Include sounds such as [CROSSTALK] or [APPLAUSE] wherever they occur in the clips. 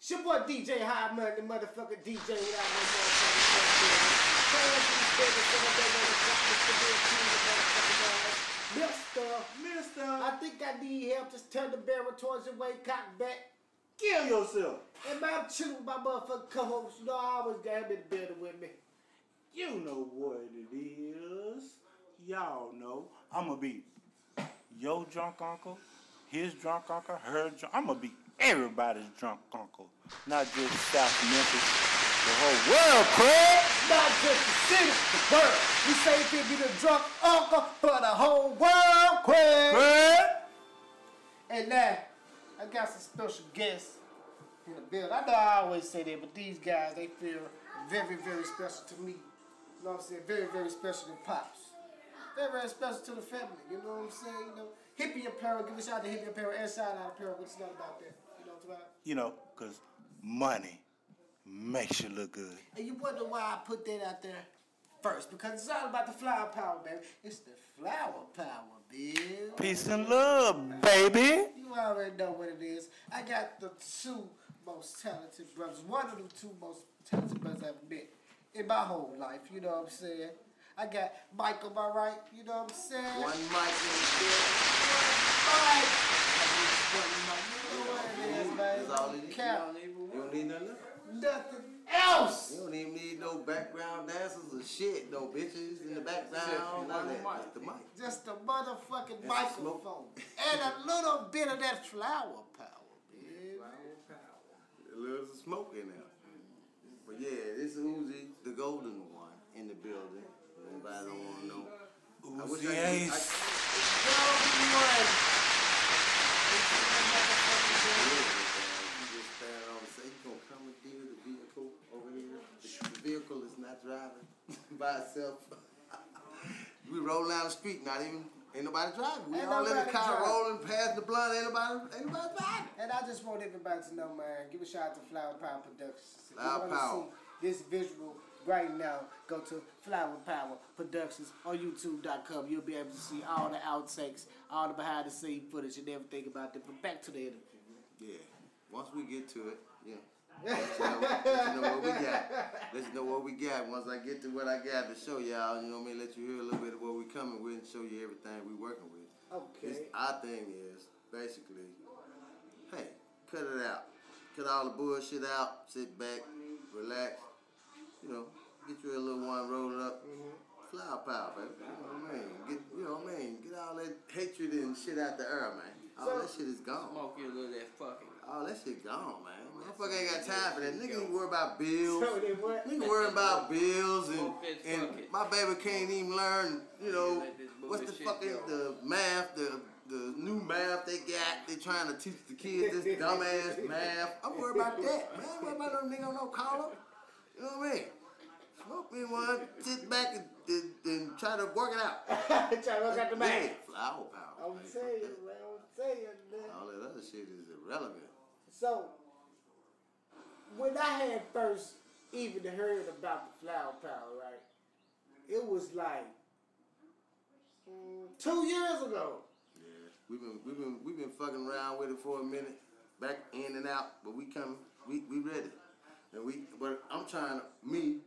It's your boy DJ High Money, the motherfucker DJ without no motherfucking fucking. Turn up these babies, so my baby motherfucker, Mr. Bill King, the motherfucking ass. Mister, Mister, I think I need help. Just turn the barrel towards your way, cock back. kill yourself. And I'm chilling with my motherfucking co-host. You know, I always got him in the building with me. You know what it is. Y'all know. I'ma be your drunk uncle, his drunk uncle, her drunk. I'ma be everybody's drunk uncle, not just South Memphis, the whole world, Craig. Not just the city, the world. We say it be the drunk uncle for the whole world, Quinn. Craig. And now, I got some special guests in the building. I know I always say that, but these guys, they feel very, very special to me. You know what I'm saying? Very, very special to Pops. Very, very special to the family. You know what I'm saying? You know, Hippie Apparel, give a shout out to Hippie Apparel and shout out Apparel. What's not about that? You know about? You know, cause money makes you look good. And you wonder why I put that out there first. Because it's all about the flower power, baby. It's the flower power, Bill. Peace and love, baby. You already know what it is. I got the two most talented brothers. One of the two most talented brothers I've met in my whole life. You know what I'm saying? I got Mike on my right. You know what I'm saying? One mic in the building. Mike. You know what it is, man. That's all it is. You don't, need, you don't need nothing else. Nothing else. You don't even need no background dancers or shit, no bitches in the background, none of that. Just the mic. Just a motherfucking And microphone. And a little bit of that flower power, baby. A little smoke in there. But yeah, this is Uzi, the golden one, in the building. Anybody don't want to know. I wish Uzi I could- Ace. I- Golden one. You just stand on and say, you gonna commandeer the vehicle over here? The vehicle is not driving [LAUGHS] by itself. [LAUGHS] we roll down the street, not even, ain't nobody driving. We Ain't all in the car driving. rolling past the blunt, ain't nobody, ain't nobody driving. And I just want everybody to know, man, give a shout out to Flower Power Productions. If Flower Power. see this visual right now, go to Flower Power Productions on YouTube.com. You'll be able to see all the outtakes, all the behind the scene footage and everything about them. But back to the interview. Yeah, once we get to it, yeah. Let you, know, let you know what we got. Let you know what we got. Once I get to what I got to show y'all, you know what I mean? Let you hear a little bit of what we coming with and show you everything we working with. Okay. This, our thing is basically, hey, cut it out. Cut all the bullshit out. Sit back, relax. You know, get you a little one, roll it up. Flower power, baby. You know what I mean? Get, you know what I mean? Get all that hatred and shit out the air, man. All So- that shit is gone. Smoke you a little that fucking. Oh, that shit gone, man. Motherfucker ain't got time for that. Nigga ain't worry about bills. So they what? Nigga worry about bills and, Smoke it, fuck and my baby can't even learn, you know, what's the fucking the math, the the new math they got. They trying to teach the kids this dumbass [LAUGHS] math. I'm worried about that, man. I'm worried about no nigga on no collar. You know what I mean? Smoke me one, sit back and, and, and try to work it out. [LAUGHS] Try to work out the Yeah, math. flower power. I'm man. saying, man. I'm saying, man. All that other shit is irrelevant. So, when I had first even heard about the flower power, right, it was like mm, two years ago. Yeah, we've been we've been we've been fucking around with it for a minute, back in and out, but we coming, we we ready, and we. But I'm trying to me,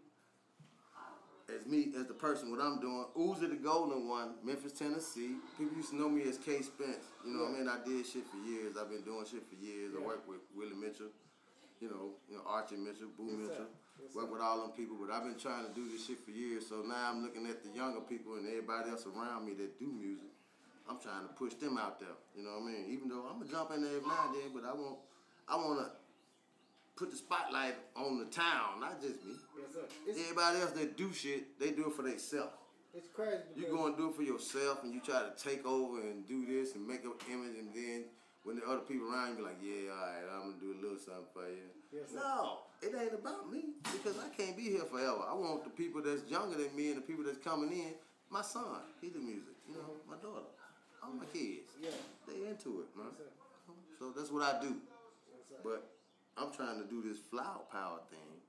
as me as the person, what I'm doing. Uzi the Golden One, Memphis, Tennessee. People used to know me as K Spence. You know what I mean? I did shit for years. I've been doing shit for years. I Yeah. worked with Willie Mitchell. You know, you know Archie Mitchell, Boo Yes. Mitchell. Yes, Work with all them people, but I've been trying to do this shit for years. So now I'm looking at the younger people and everybody else around me that do music. I'm trying to push them out there. You know what I mean? Even though I'm gonna jump in there every now and then, but I want, I wanna put the spotlight on the town, not just me. Yes, sir. It's, Everybody else that do shit, they do it for themselves. it's crazy. You go and do it for yourself, and you try to take over and do this and make an image, and then when the other people around you be like, yeah, all right, I'm gonna do a little something for you. Yes, no, it ain't about me because I can't be here forever. I want the people that's younger than me and the people that's coming in. My son, he do music. You know, mm-hmm. my daughter, all my kids. Yeah. They into it, man. Yes, sir. So that's what I do. Yes, sir. But I'm trying to do this flower power thing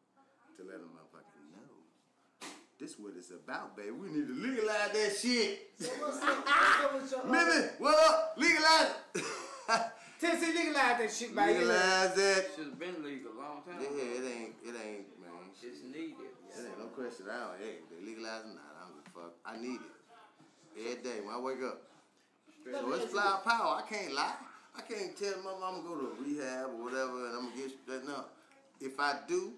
to let them motherfucking know. This what it's about, baby. We need to legalize that shit. So what's up, what's up with your uh, Mimi, what up? Legalize it. [LAUGHS] Tennessee legalized that shit, man. Legalize that. Should've been legal a long time Yeah, it ain't, it ain't, man. It's needed. It ain't no question. I don't, hey, they legalize or not, I don't give a fuck. I need it. Every day when I wake up. So it's flower power. I can't lie. I can't tell my mama go to rehab or whatever and I'm gonna get straightened up. If I do,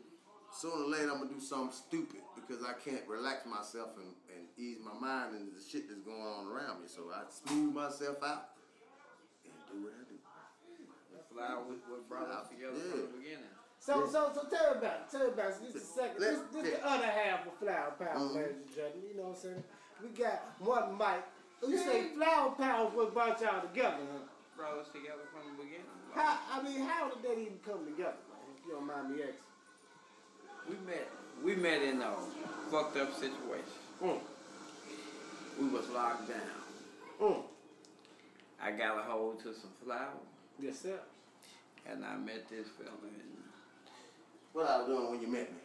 sooner or later I'm gonna do something stupid because I can't relax myself and, and ease my mind into the shit that's going on around me. So I smooth myself out and do what I do. Flower was what brought us together from the beginning. So, so, so tell me about it. Tell me about it. This is the second. This, Let- this the other half of Flower Power, Mhm. ladies and gentlemen. You know what I'm saying? We got one mic. You say Flower Power is what brought y'all together, huh? Brought us together from the beginning. How, I mean, how did that even come together, man? If you don't mind me asking. We met. We met in a fucked up situation. Mm, We was locked down. mm. I got a hold to some flour, Yes, sir. and I met this fella and What I was doing when you met me?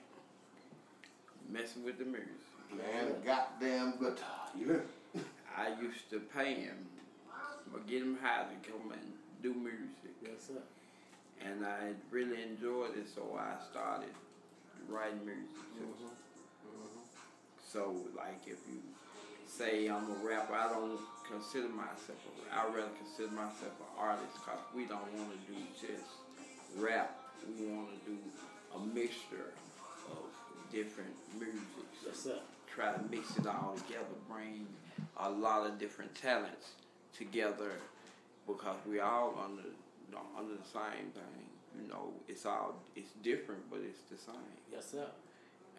messing with the mirrors. Man, a goddamn guitar. You hear? I used to pay him or get him high to come and do music. Yes, sir. And I really enjoyed it, so I started writing music too. Mm-hmm. Mm-hmm. So, like, if you say I'm a rapper, I don't consider myself a I rather consider myself an artist because we don't want to do just rap. We want to do a mixture of different music. Yes, sir. Try to mix it all together, bring a lot of different talents together because we all under under the same thing. You know, it's all it's different, but it's the same. Yes, sir.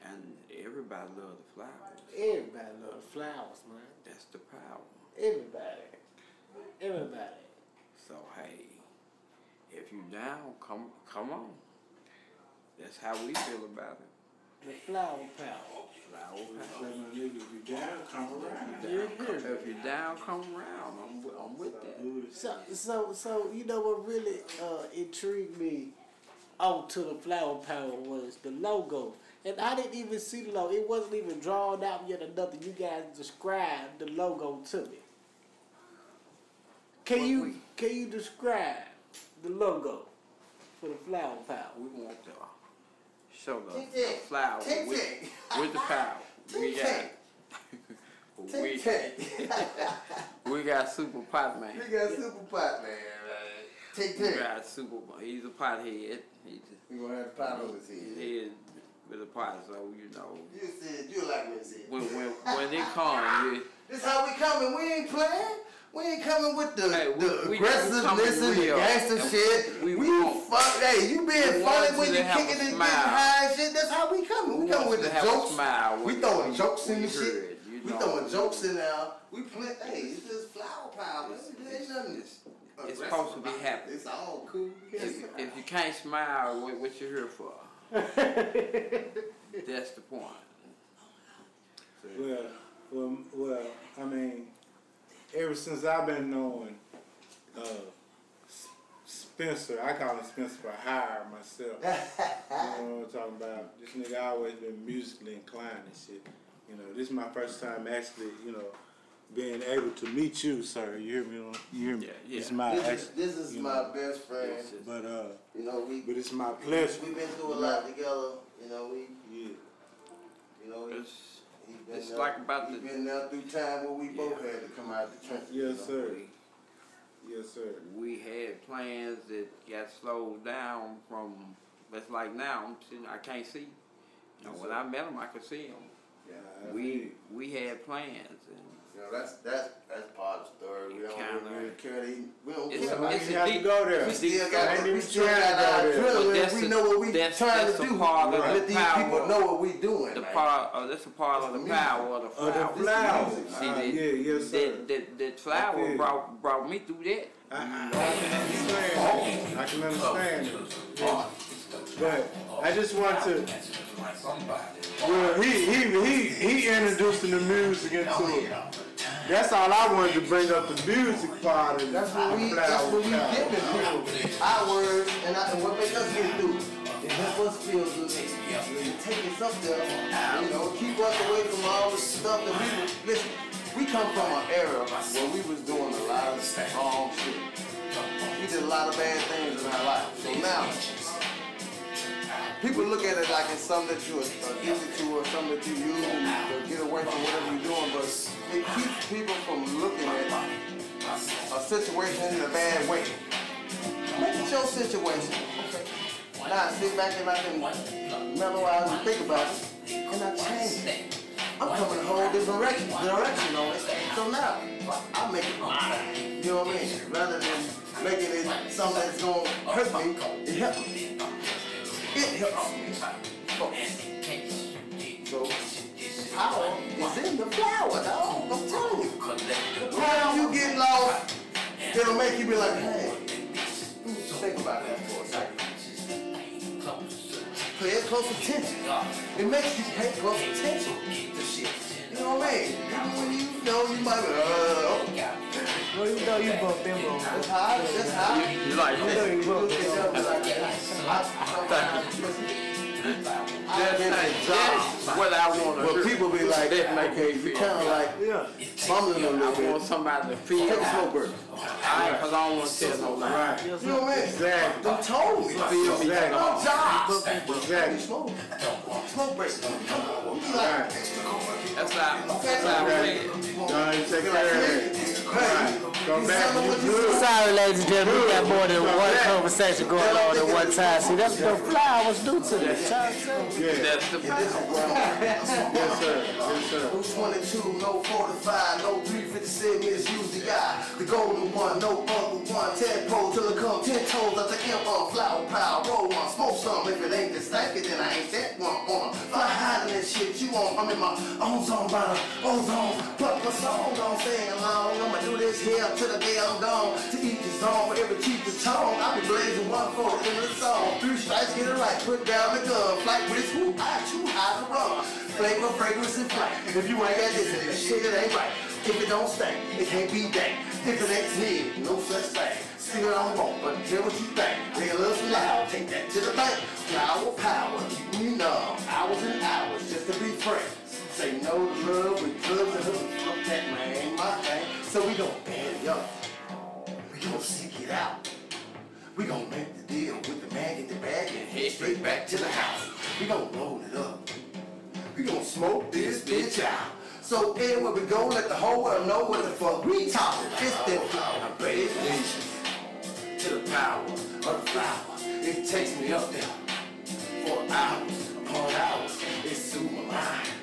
And everybody love the flowers. Everybody love the flowers, man. That's the power. Everybody. Everybody. So hey, if you down, come come on. That's how we feel about it. The flower power. Flower So, power. my nigga, if you down, come around. Yeah, yeah. If you down, come around. I'm with, I'm with that. So, so, so you know what really uh, intrigued me onto the flower power was the logo, and I didn't even see the logo. It wasn't even drawn out yet or nothing. You guys described the logo to me. Can What you we- can you describe the logo for the flower power? We want to show the tick. flower Tick, with, tick. with the power. [LAUGHS] We got [LAUGHS] we, [LAUGHS] we got super pot man. We got super pot, man. Take We got super. He's a pothead. He's We gonna have the pot on his a head. head with a pot, so you know. You said you like what I said. When when when it comes, This how we coming. We ain't playing. We ain't coming with the, Hey, we- the we- we aggressiveness coming and the gangster And shit. we We, want- fuck. Hey, you being funny when you you to have a kicking and getting high and shit. That's how we coming. We, we coming with the to have a jokes. smile. We throwing when jokes in the shit. it, you We throwing jokes in there. We play. Hey, it's just flower power. It's, There ain't it's, nothing it's, it's supposed to be happy. It's all cool. If, if you can't smile, what, what you here for? [LAUGHS] That's the point. Well, well, well, I mean, ever since I've been knowing uh, Spencer, I call him Spencer for hire myself. [LAUGHS] you know what I'm talking about? This nigga always been musically inclined and shit. You know, this is my first time actually, you know, being able to meet you, sir. You hear me? You hear me? Yeah, yeah. It's my This is, this is my know, best friend. But uh, You know, we but it's my pleasure. we've been through a lot together. You know, we he been it's like about he the- been there through time where we both had to come out the trenches. you Yes, know. sir. Yes, sir. we had plans that got slowed down from, it's like now, I'm sitting, I can't see. You know, Yes, when sir. I met him, I could see him. Yeah. I We, feel we had plans and You know, that's that's that's part of the story. We It don't kinda- really care. to- We don't It's care. a- Why it's you a have to deep- go there? we it's still deep- got, I ain't we even trying to got go our there. drill, But that's we the- know what we that's- trying that's to a do. part of Let the these power. people know what we're doing. the man. part, oh, that's a part of the Music. power of the Of flower. the flowers. music. See, Ah, that, yeah, yes, sir. that, that, that flower Okay. brought, brought me through that. I, I, I can understand. I can understand it. But I just want to. Well, he he he he introducing the music into it. That's all I wanted to bring up the music part of That's what we. That's what we giving people. Our words and, I, and what make us get through. It help us feel good. It take us up there. You know, keep us away from all the stuff that we. Listen, we come from an era where we was doing a lot of wrong shit. we did a lot of bad things in our life. So now, people look at it like it's something that you're addicted to or something that you use to get away from whatever you're doing, but it keeps people from looking at a situation in a bad way. Look at your situation. Now sit back and I can out and think about it, and I change it. I'm coming a whole different direction, direction on it. So now, I make it mine. You know what I mean? Rather than making it something that's gonna hurt me, it helps me. It helps me. Power is in the flower, dog. I'm telling you. The power you get lost, it'll make you be like, hey, think about that for a second. Pay close attention. It makes you pay close attention to shit. You know what I mean? Even when you know you might be, uh, Well, you know you bumped them on. that's how, that's how. You like You know you bumped them on. [LAUGHS] [LAUGHS] That's, that's what I want to But people be like, that make okay, me you kind of like Yeah. fumbling a I little bit. I want somebody to feel Take a slow how- burn. I ain't, cause I don't want to tell no lie. You know what I mean? Exactly. They told me. Feel me. Exactly. No job. Exactly. Smoke. Smoke break. You like, That's how, that's how I Okay. feel. Don't take care of it. Right. Come back. Sorry, ladies and gentlemen, we got more than one conversation going on at one time. See, that's what the flowers do to them. Child self. Yeah. That's the Yes, sir. Yes, sir. No 22, no 45, no 357, misuse the eye. The golden one, no other one. Ten pole till it come ten toes out the M on flower power. Roll one, smoke some. If it ain't the stanky, then I ain't that one on. Fly higher than that shit you on. I'm in my own zone by the ozone. My song don't sing along. I'ma do this here till the day I'm gone. To each his own, for every cheek the tone. I be blazing one for in the song. Three strikes, get it right. Put down the gun. Flight with who I too high to run. Flavor, fragrance, and flight. If you ain't got this, that shit it ain't right. If it don't stink, it can't be dank. If it ain't me, no such thing. See what I want, but tell what you think. Take a little loud, take that to the bank. Flower power, keep me numb. Hours and hours just to be friends. Say no love with drugs and hooks. Fuck that man, ain't my thing. So we gon' it up. We gon' seek it out. We gon' make the deal with the man, in the bag, and head straight back to the house. We gon' roll it up. We gon' smoke this bitch out. So anywhere we go, let the whole world know what the fuck we talking. It's the that flower, baby. To the power of the flower. It takes me up there for hours upon hours. It's soothes my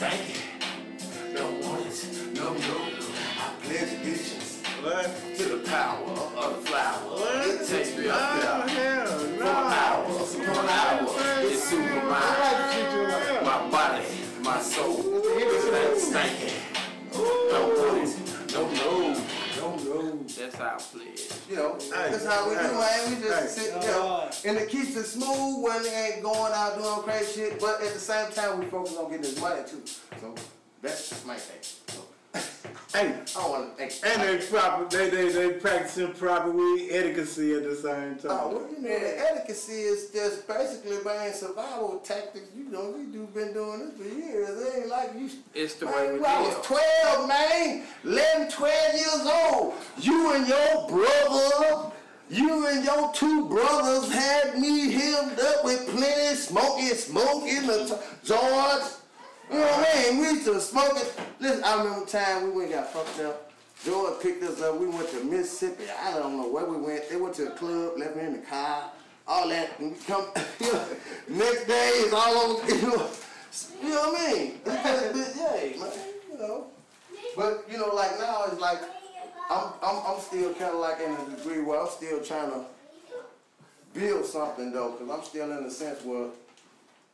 It don't want it, no, no. I pledge allegiance What? to the power of the flower. It takes me up there. Oh, hell For no. hours upon hours, it's super mind, my body, my soul. If it ain't don't want it, no, no. That's how I play it. You know, that's how we do, man. We just sit, you know, and it keeps it smooth when it ain't going out doing crazy shit. But at the same time, we focus on getting this money too. So that's my thing. So, Hey, I want to. and they proper, they, they, they practicing proper weed etiquette at the same Oh, time. well, you know, the etiquette is just basically man survival tactics. You know, we do been doing this for years. It ain't like you. It's the man, way we when I was 12, man. 11, 12 years old. You and your brother, you and your two brothers had me hemmed up with plenty smoking, smoking the t- joints. You know what I mean? We used to smoke it. Listen, I remember time we went got fucked up. George picked us up. We went to Mississippi. I don't know where we went. They went to a club, left me in the car, all that. And we come, [LAUGHS] next day it's all over. [LAUGHS] You know, you know what I mean? Yeah, man. You know. But you know, like now it's like I'm I'm I'm still kind of like in a degree where I'm still trying to build something though, because I'm still in the sense where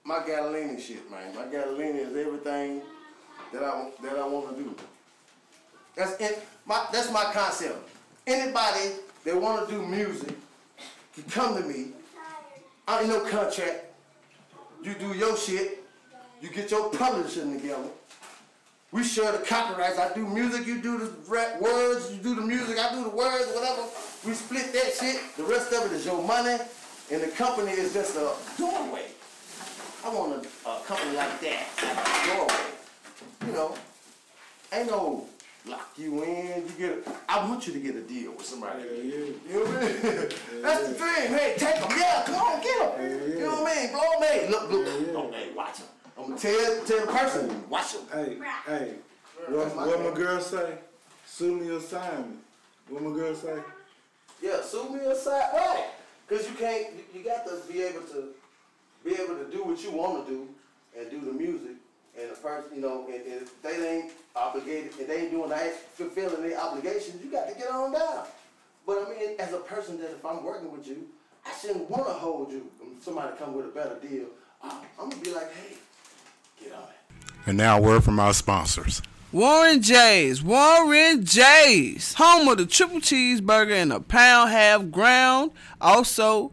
my Catalina shit, man. My Catalina is everything that I that I want to do. That's it. My that's my concept. Anybody that want to do music can come to me. I ain't no contract. You do your shit. You get your publishing together. We share the copyrights. I do music, you do the rap words, you do the music, I do the words, whatever. We split that shit. The rest of it is your money, and the company is just a doorway. I want a, a company like that, like a doorway. You know, ain't no lock you in. You get. A, I want you to get a deal with somebody. Yeah, yeah. You know what I mean? That's the dream. Hey, take them. Yeah, come on, get them. Yeah, You know what I mean? Blow them. Hey, look, look. Yeah, yeah. Hey, watch them. I'm gonna tell tell the person, watch them. Hey, hey, what, what my girl say? Sue me or sign me. What my girl say? Yeah, sue me aside, right? Because you can't. You, you got to be able to be able to do what you want to do and do the music. And the person, you know, and, and if they ain't obligated, if they ain't doing that, fulfilling their obligations, you got to get on down. But I mean, as a person that if I'm working with you, I shouldn't want to hold you. When somebody come with a better deal, I, I'm gonna be like, hey, get on it. And now, a word from our sponsors. Warren J's, Warren J's, home of the triple cheeseburger and a pound half ground. Also,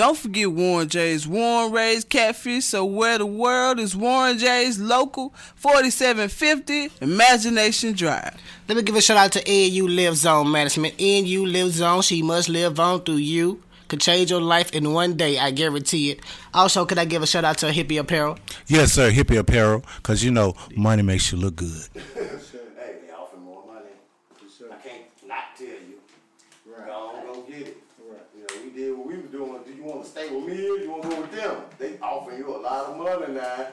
don't forget Warren J's, Warren raised catfish. So where the world is Warren J's local, 4750 Imagination Drive. Let me give a shout out to NU Live Zone Management. NU Live Zone, she must live on through you. Could change your life in one day, I guarantee it. Also, could I give a shout out to Hippie Apparel? Yes, sir, Hippie Apparel, because you know, money makes you look good. Hey, they offer more money. I can't not tell you. Right. Go on, go get it. Right. You know, we did what we was doing. Do you want to stay with me or you want to go with them? They offering you a lot of money now.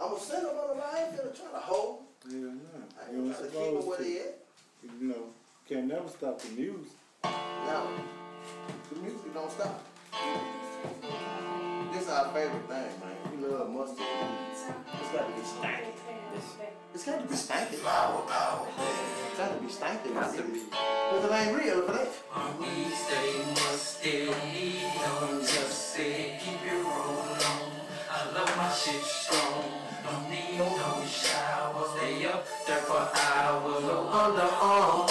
I'm a sinner, but I ain't gonna try to hold. Yeah, no. I You ain't ain't trying to keep it where they at. You know, can't never stop the music. Now, the music don't stop. This is our favorite thing, man. We love mustard. It's got to be stanky. It's got to be stanky. Flower power. It's got to be stanky. Got to be. Because it ain't real if it ain't. We stay musty, don't just keep it rolling on. I love my shit strong, don't need no shower. Stay up there for hours. No underarm odor,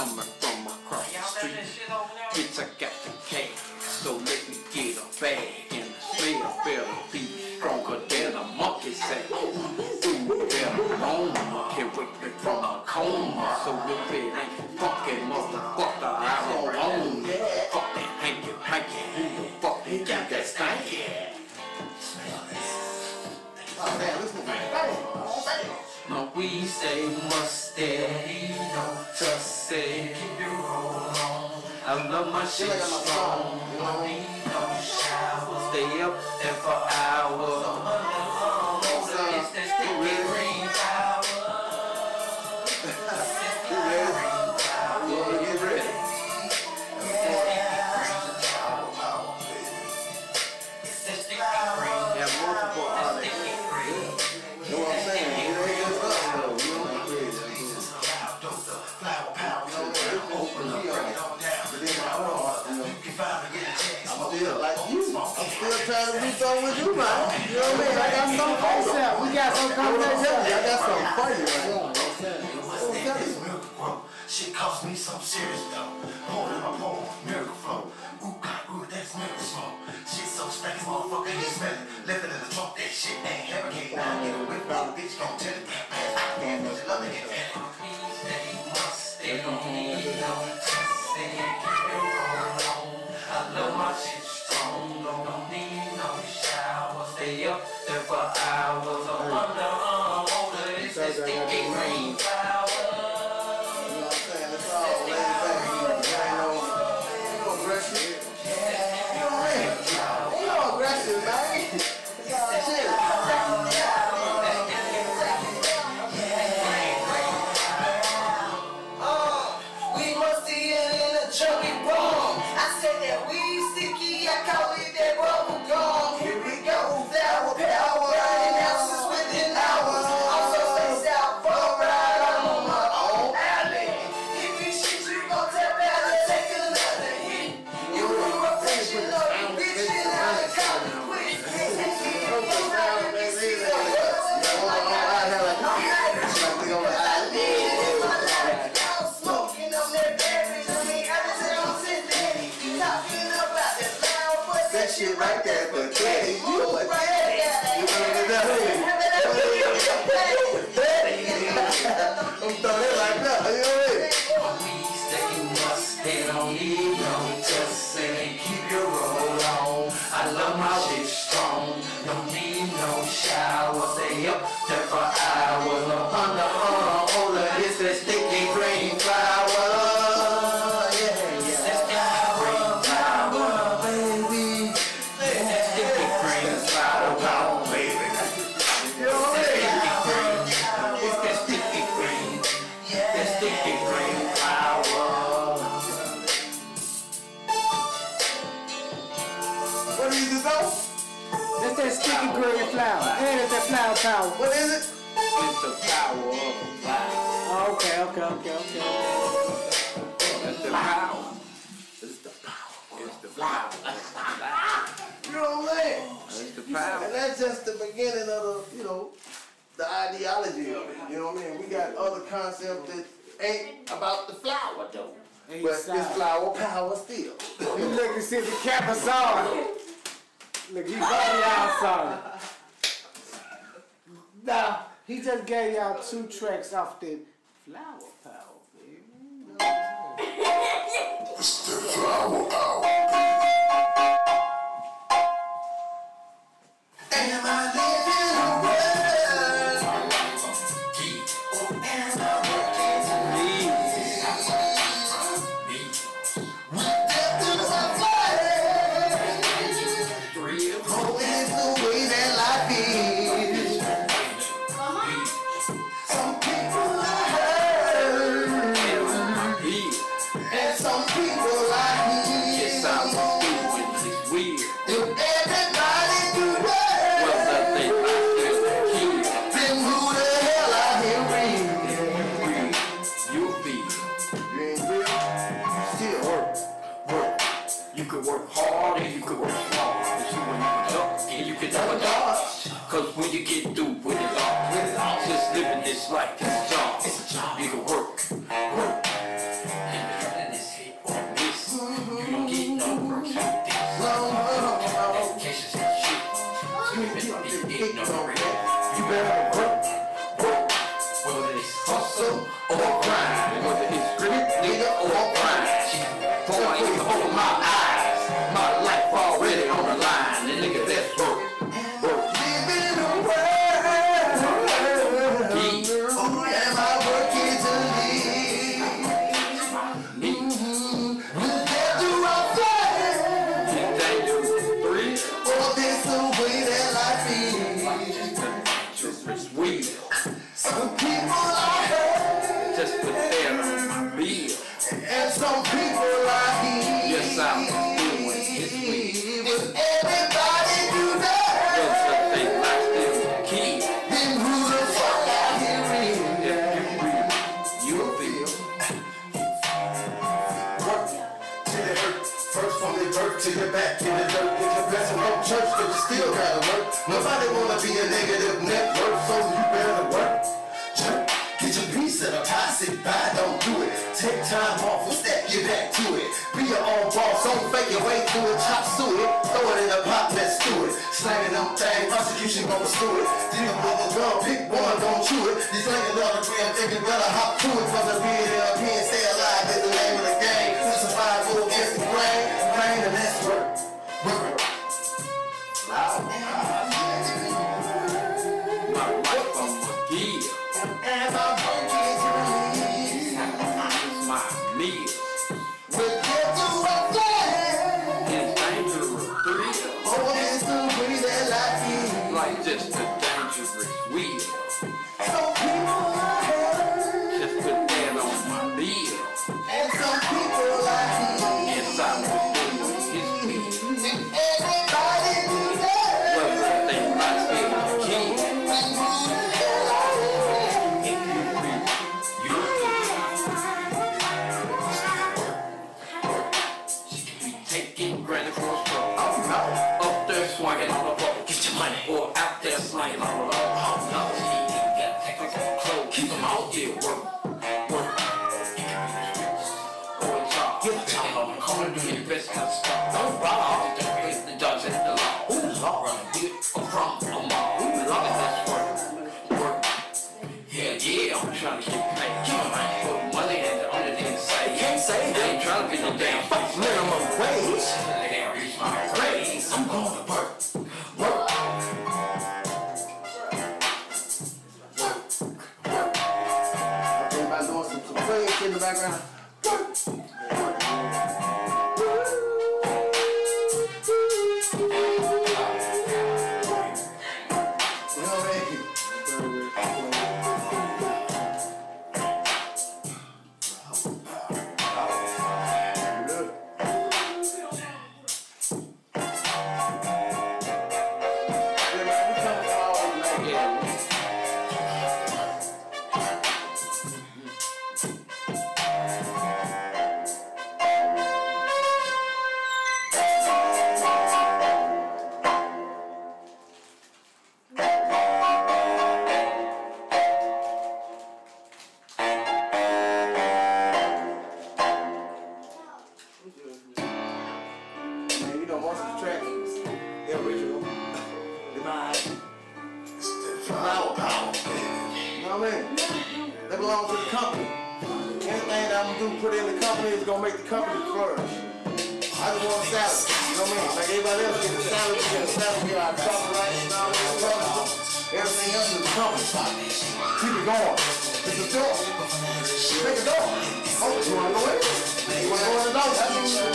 coming from across the street. Bitch, I got the cash, so let me get a bag. And the smell better be stronger than a monkey sack. Ooh, better home, can't wake me from a coma. So if it ain't funky, motherfucker, I don't own it. Fuck that hanky panky, who the fuck they got that stanky? oh damn, this nigga. Bang. My weed stay musty, don't Love my shit strong, don't need no shower. Stay up there for hours. Trying to do something with you, man. You know what I mean? I got something for you. We got some I'm gonna coming tell you, I up. got something for you right now. I'm telling you. Shit cost me some serious dough. Pour in my bowl, miracle flow. Ooh, God, ooh, that's miracle smoke. Shit so stanky, motherfucker, you smell it. Left it in the trunk, that shit ain't heaven. Can't now get a whip, now bitch gon' tell it. Pass out, damn, bitch, love it, get it. I love my shit strong, Strawberry flower. And it's that flower power. What is it? It's the power of a flower. Oh, okay, okay, okay, okay. It's the power. It's the power. It's the power. you know what I'm saying? The power. And that's just the beginning of the, you know, the ideology of it. You know what I mean? We got other concepts that ain't about the flower though. But it's flower power still. you niggas see the Capazon. Look, he got me outside. Nah, he just gave y'all two tracks off the Flower Power, baby. it's the Flower Power. Am I there? get through. Time off and step, you back to it. Be your own boss, don't fake your way through it. Chop suey it, throw it in the pot, let's do it. Slanging them things, prosecution gon' pursue it. Dealing with a gun, pick one, don't chew it. These slanging another tree, I'm thinking better hop to it. From the being here, I'm being stay alive is the name of the game. To survive, go against the grain, Grain and that's work. Loud. Be no damn minimum wage. Get and all that stuff. Everything else is company. Keep it going. It's a door. Make a door. Oh, you wanna go in? You wanna go in the door? That means you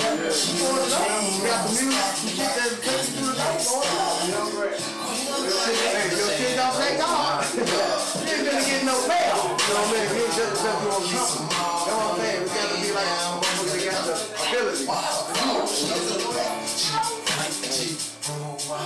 go the door. You got the music, you keep that attention to the door. What saying? Hey, your kid don't thank God. You ain't gonna get no payoff. You know what I what I'm saying? We got to be like, we got the ability to it.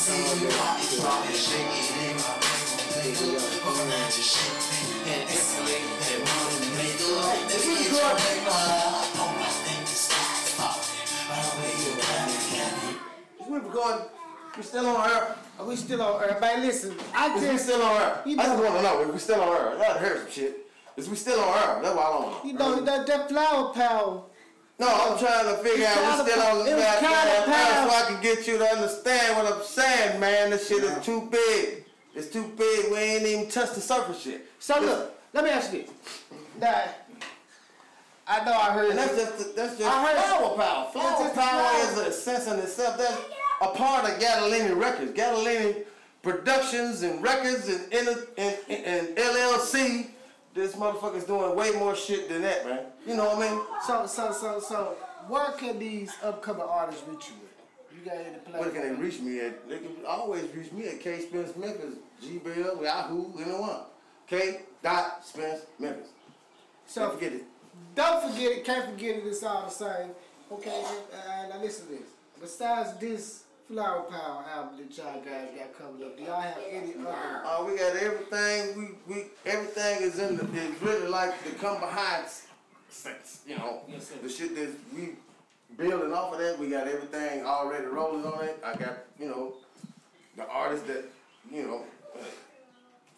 We recording. We still on air. Are we still on air? Man, listen, I Is we just, still on air? I just want to know if we still on air. I gotta some shit. Is we still on air? That's what I want to you know, that, that flower power. No, I'm trying to figure out we kinda still on the it goddamn kinda so. I can get you to understand what I'm saying, man. This shit is too big. It's too big. We ain't even touched the surface yet. So look, let me ask you this. Now, I know I heard And that's just that's just I heard- flower power. Flower That's just power is a sense in itself. That's a part of Gadolini Records. Gadolini Productions and Records and, and, and, and LLC. This motherfucker's doing way more shit than that, man. You know what I mean? So, so, so, so, where can these upcoming artists reach you with? You got any plans? Where can they reach me at? They can always reach me at K Spence Memphis, Gmail, Yahoo, anyone. K. Dot Spence Memphis. So, Don't forget it. Don't forget it, can't forget it, it's all the same. Okay, uh, now listen to this. Besides this Flower Power album that y'all guys got coming up, do y'all have any other? Uh, we got everything. We we everything is in the. It's really like the come behind sense. You know, Yes, sir. the shit that we building off of that. We got everything already rolling on it. I got you know the artist that you know. uh,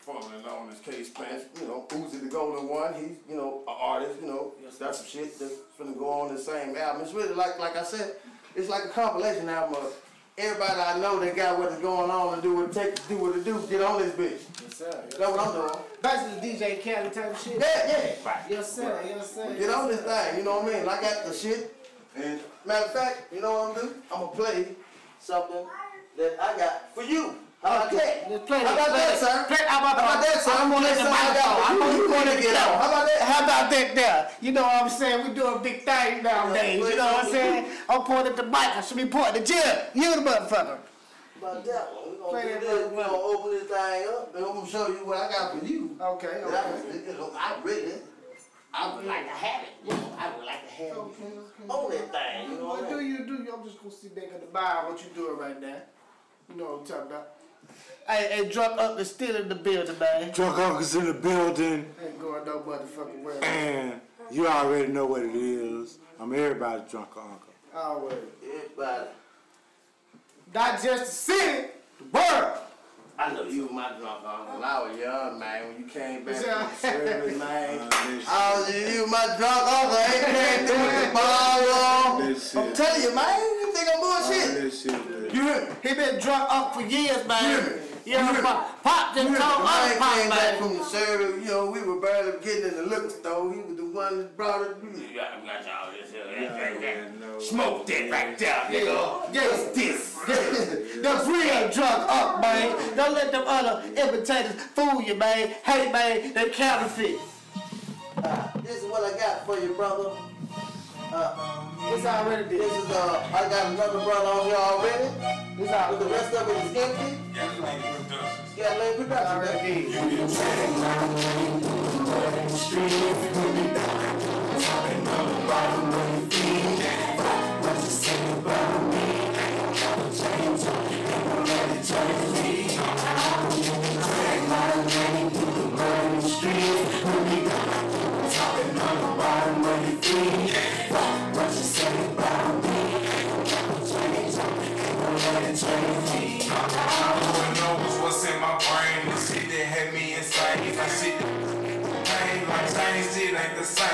Formerly known as K Spence, you know, Uzi the Golden One, he's, you know, an artist, you know, that's some shit that's gonna go on the same album. It's really like, like I said, it's like a compilation album of everybody I know that got what is going on and do what it takes to do what it do, get on this bitch. Yes, sir. That's what I'm doing. Basically, DJ Khaled type of shit. Yeah, yeah. Right. Yes, sir. Yes, sir. Get on this thing, you know what I mean? I got the shit. And matter of fact, you know what I'm gonna do? I'm gonna play something that I got for you. How about that? Let's play How about play that, sir? Play- how about How about that, sir? I'm gonna play I for you. You wanna get on. How about that? How about that there? You know what I'm saying? We doing big things nowadays. You know what I'm saying? I'm pointing at the mic. I should be pointing at Jim. You the motherfucker. About that one. We're Play gonna do this. We're gonna open this thing up and I'm gonna show you what I got for you. Okay, I, okay. you I really, I would like to have it. You know, I would like to have Okay, it okay. on that thing. You know what What I do mean? you do? I'm just gonna sit back at the bar. What you doing right now? You know what I'm talking about? Hey, hey, drunk up is still in the building, man. Drunk Uncle's in the building, Ain't going no motherfucking way. and you already know what it is. I'm everybody's drunk uncle. Always. Everybody. Not just the city, the world. I know you were my drunk uncle when I was young, man. When you came back Yeah. from the service, [LAUGHS] man. Uh, I was you, my drunk uncle. Ain't came through with the ball This I'm shit. telling you, man. You think I'm bullshit? This shit, man. You hear me? He been drunk up for years, man. Yeah. Yeah, Yeah. pop, pop just You told know, us I pop, came back man. from the service, you know, we were barely getting in the liquor store. He was the one that brought it. You got, y'all this here, that, right there. no. Smoke that right there, nigga. Yeah. What's this? [LAUGHS] The real drunk up, man. Don't let them other imitators fool you, man. Hey, man, they counterfeit. Uh, this is what I got for you, brother. Uh, It's already this this. is, uh, I got another brother on here already. It's But the rest of it is empty. Yeah, we got late production. already baby. this. Lord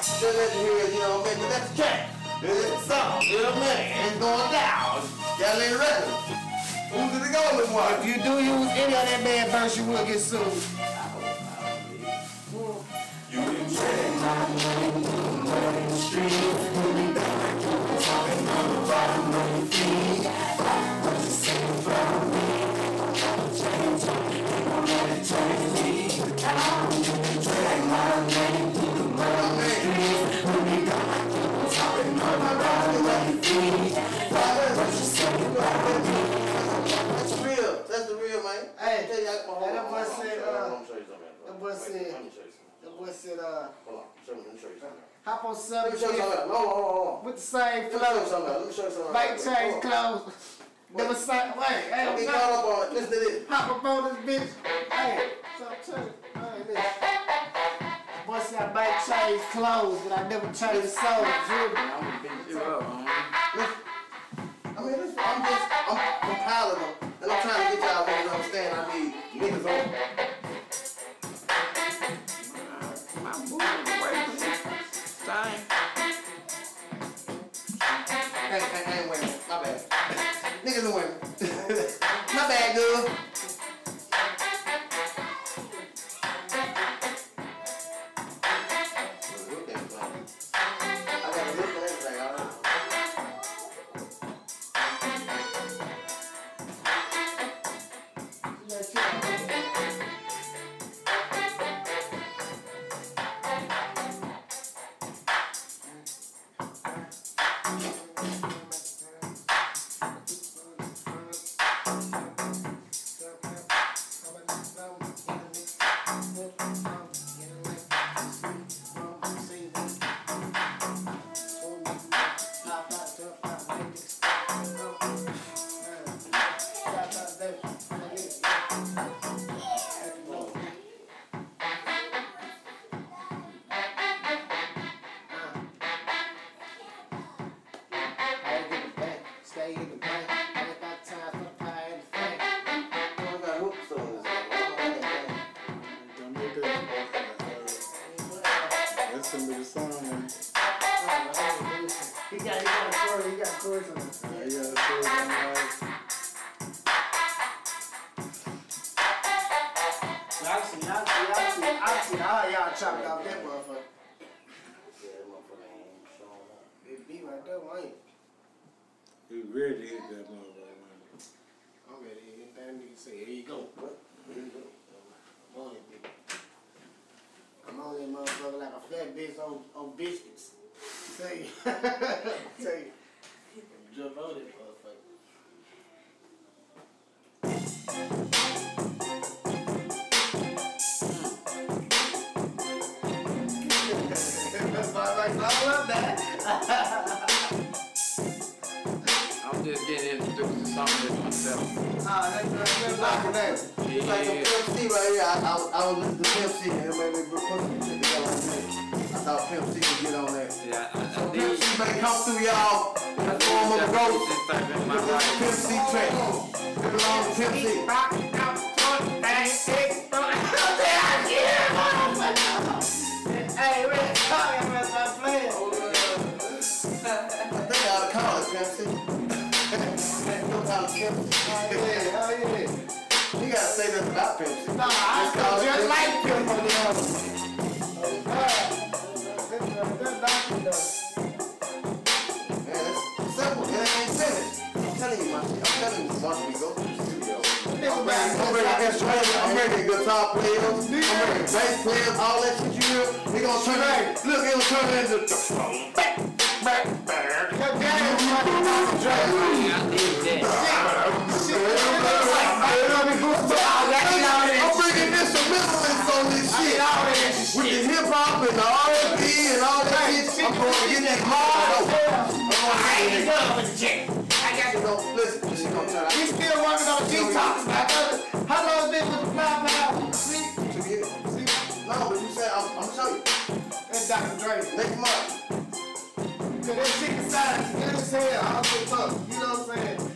Just you hear, you that's the track. This is song, you know what I mean? It's going down. Got a little record. Who's the golden one? If you do use any of that bad verse, you will get sued. You can check. That's boy Wait, said- Let me show you something. That boy said, uh, Hold on. Show me, let me show you something. hop on Let me show you something. Hold on, hold on, hold on. with the same Let me show you flow. something. Let me show you something. Like change clothes. Never say, wait, hey, Don't I'm get trying caught up on it. Listen to this. hop up on this bitch. Hey, so I'm telling you, hey, listen. Boy said I might change clothes, but I never change souls. You? I'm gonna beat you up, man. I mean, listen, I'm just, I'm compiling them, and I'm trying to get y'all to understand I need niggas on. From. Hey, hey, hey, women. My bad. Niggas and women. [LAUGHS] My bad, girl. He really hit that motherfucker. man. I'm ready to hit that nigga say, here you go. Here you go. I'm on it, nigga. I'm on that motherfucker like a flat bitch on, on biscuits. Tell you. [LAUGHS] Tell you. Jump on it, You gotta say this about Pimp Nah, I feel just like him on the other. Oh, God. That's. Man, it's simple. It ain't finished. I'm telling you, my shit. I'm telling you, once we go. I'm bringing, I'm bringing instruments, I'm bringing guitar players, I'm bringing bass players, all that shit you hear. They gonna turn it, look, it'll turn into back, back, back. Your daddy With the hip hop and the R&B and all that shit, I'm going to get that hard. I'm going to get that. You know, listen, this shit gonna turn out. We still working on the detox, man. How long has been with the five pound? See? Years. No, but you said, I'm, I'm gonna show you. That's Dr. Dre. Next month. Cause that shit inside is good as hell. I don't give a fuck. You know what I'm saying?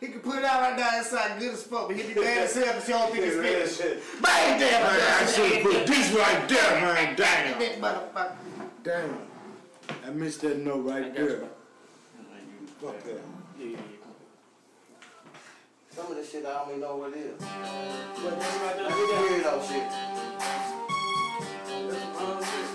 He can put it out right now inside good as fuck, but he be bad as hell because you don't think it's [LAUGHS] finished. Bang, damn, I should put this right there, man. Damn. Motherfucker. Damn. I missed that note right there. Fuck that. Some of this shit I don't even know what it is. But this weirdo shit. You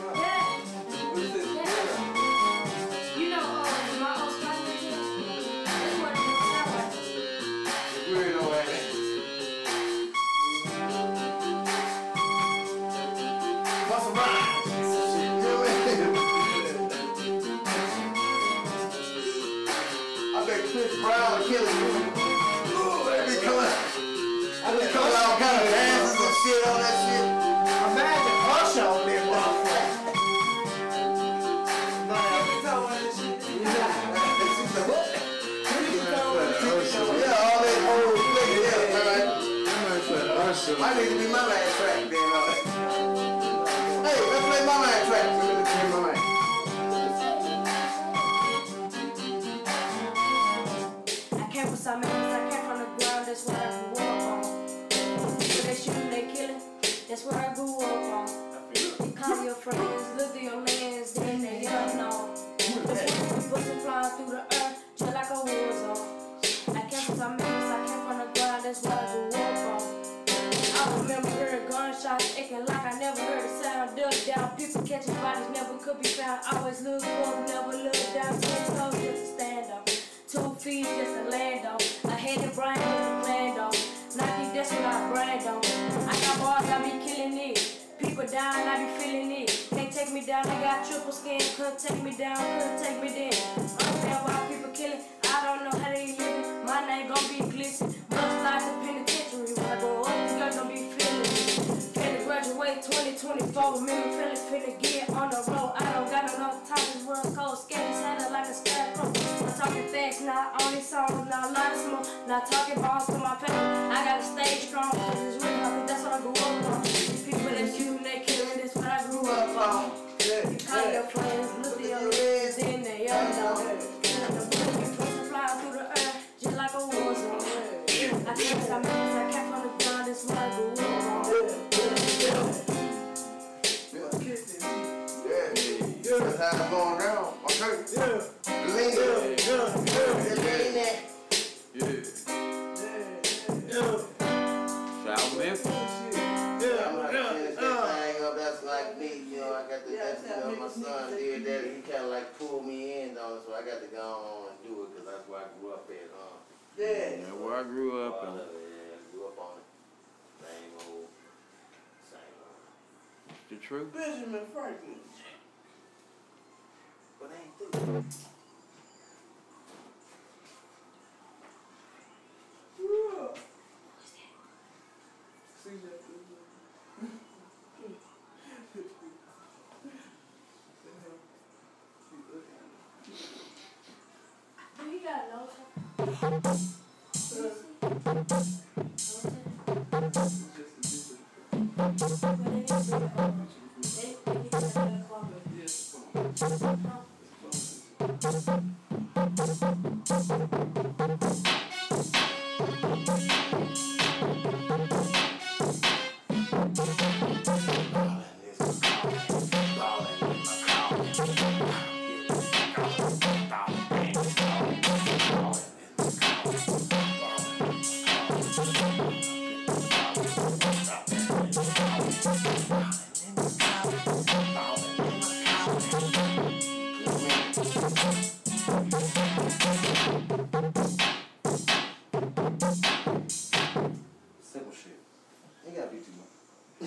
Might need to be my last down, bodies never could be found. Always look up, never look down. Ten toes just to stand up, two feet just to land on. A head and brain just to plan on. Nike, that's what I brand on. I got bars, I be killing it. People dying, I be feeling it. Can't take me down, I got triple skin. Couldn't take me down, couldn't take me then. Understand why people killing? I don't know how they living. My name gon' be glisten. Bust life in penitentiary. When I go up, the girls gon' be feeling me. Finna graduate 2024. Remember, feeling not only songs, not a lot of smoke. Not talking balls to my family. I gotta stay strong. Cause it's real, cause that's what I grew up on. These people that shooting, they killing. That's what I grew up on. You call your friends, where I grew up at, huh? Yeah. Yeah, where I grew up Part in. of it, yeah, grew up on it. Same old, same old. The truth. Benjamin Franklin. But I ain't through. Yeah. See that? Do you got no Simple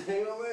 much. you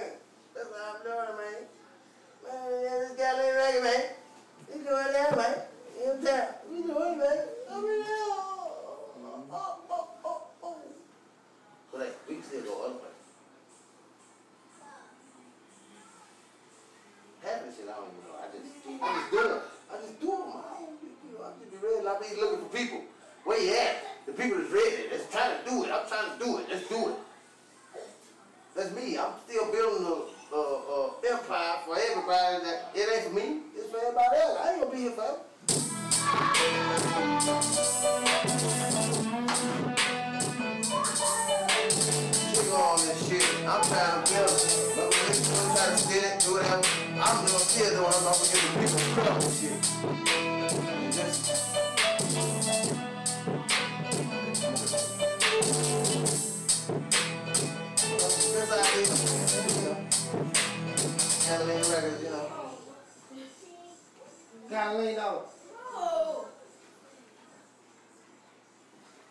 Gotta lean on.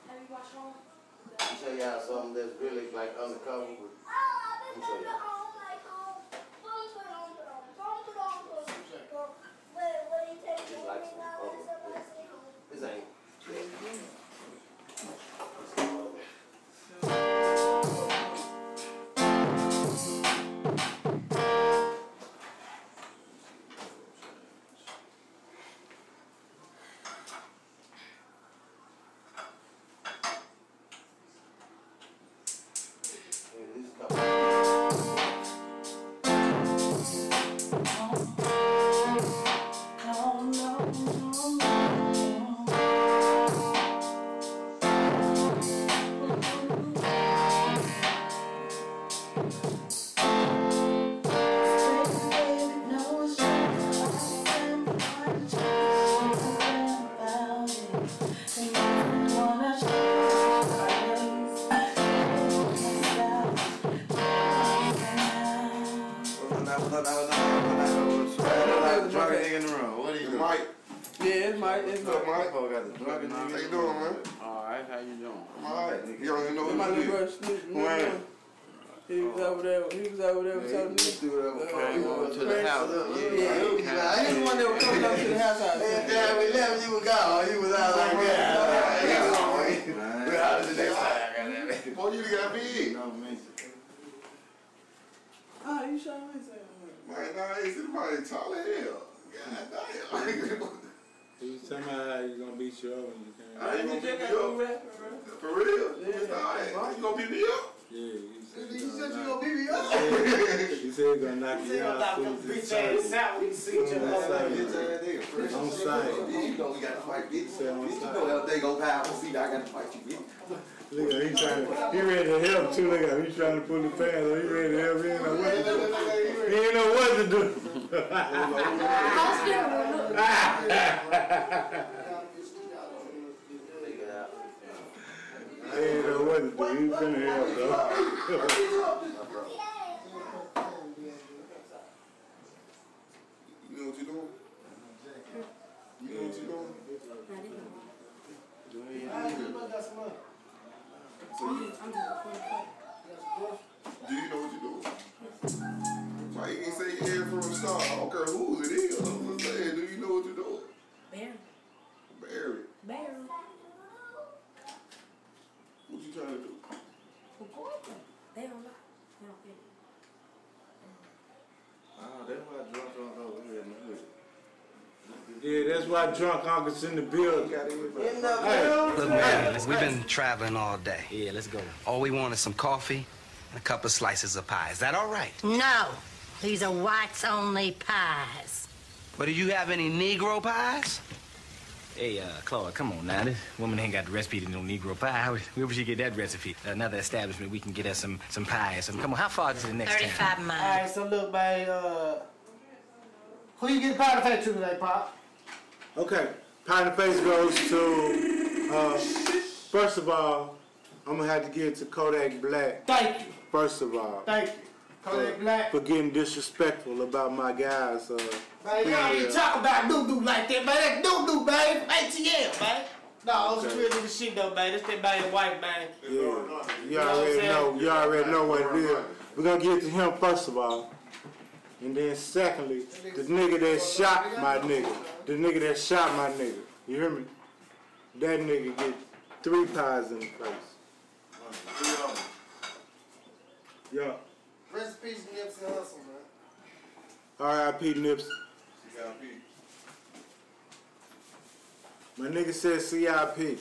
Have you watched home? Let me show y'all something that's really like undercover. With, let me show y'all. It's like some other. This ain't. House. Yeah, Yeah, yeah. I ain't the one that was coming up to the house. house. Man, damn, we left, you was gone. You was out like that. We're out of the next time. Boy, you got big. No, man. Ah, you sure ain't saying Man, nah, ain't somebody tall as hell. God damn. He was telling me how you gonna beat you up when you came. I ain't gonna beat me up. For real? It's all right. You gonna beat me up? Yeah, he said You he said gonna you knock- gonna beat me up. He said he gonna knock you out. soon as it's sight. out when you see On sight. On On sight. You know we got to fight, bitch. Said You sight. know that they go power. See, I got to fight you, bitch. Look at him, he trying to, he ready to help too. Look at him, he trying to pull the pants on. He ready to help. He ain't know what to do. He ain't know what to do. [LAUGHS] [LAUGHS] He ain't know what to do. He finna help though. what you're doing? You know what you're doing? So you, do you know what you're doing? Why you ain't say yeah from the start? I don't care who it is. I'm just saying, do you know what you're doing? Barry. Barry, Barry. What you trying to do? They don't lie. They don't get it. Ah, that's why drunk on over here in the hood. Yeah, that's why drunk uncle's in the building. In the Hey. Look, man, we've been traveling all day. Yeah, let's go. All we want is some coffee and a couple slices of pie. Is that all right? No, these are whites only pies. But do you have any Negro pies? Hey, uh, Claude, come on now. This woman ain't got the recipe to no Negro pie. How, where would she get that recipe? Another establishment we can get us some some pie or some. Come on, how far is it the next town? 35 miles. Alright, so look, man, uh, who you get powder face to today, Pop? Okay, pie in the face goes to, uh, first of all, I'm gonna have to give it to Kodak Black. Thank you, First of all. thank you. Kodak Black. For getting disrespectful about my guys. Uh, Man, y'all ain't talk about doo-doo like that, man. That's doo-doo, man. From ATL, man. No, I was Okay. real nigga shit though, man. This that man white, man. Yeah, you know what I'm already saying? know. You already know what it is. We're gonna give it to him first of all, and then secondly, the nigga that shot my nigga, the nigga that shot my nigga. You hear me? That nigga get three pies in the face. Yeah. Rest in peace, Nipsey Hussle, man. R.I.P. Nipsey. My nigga said CIP.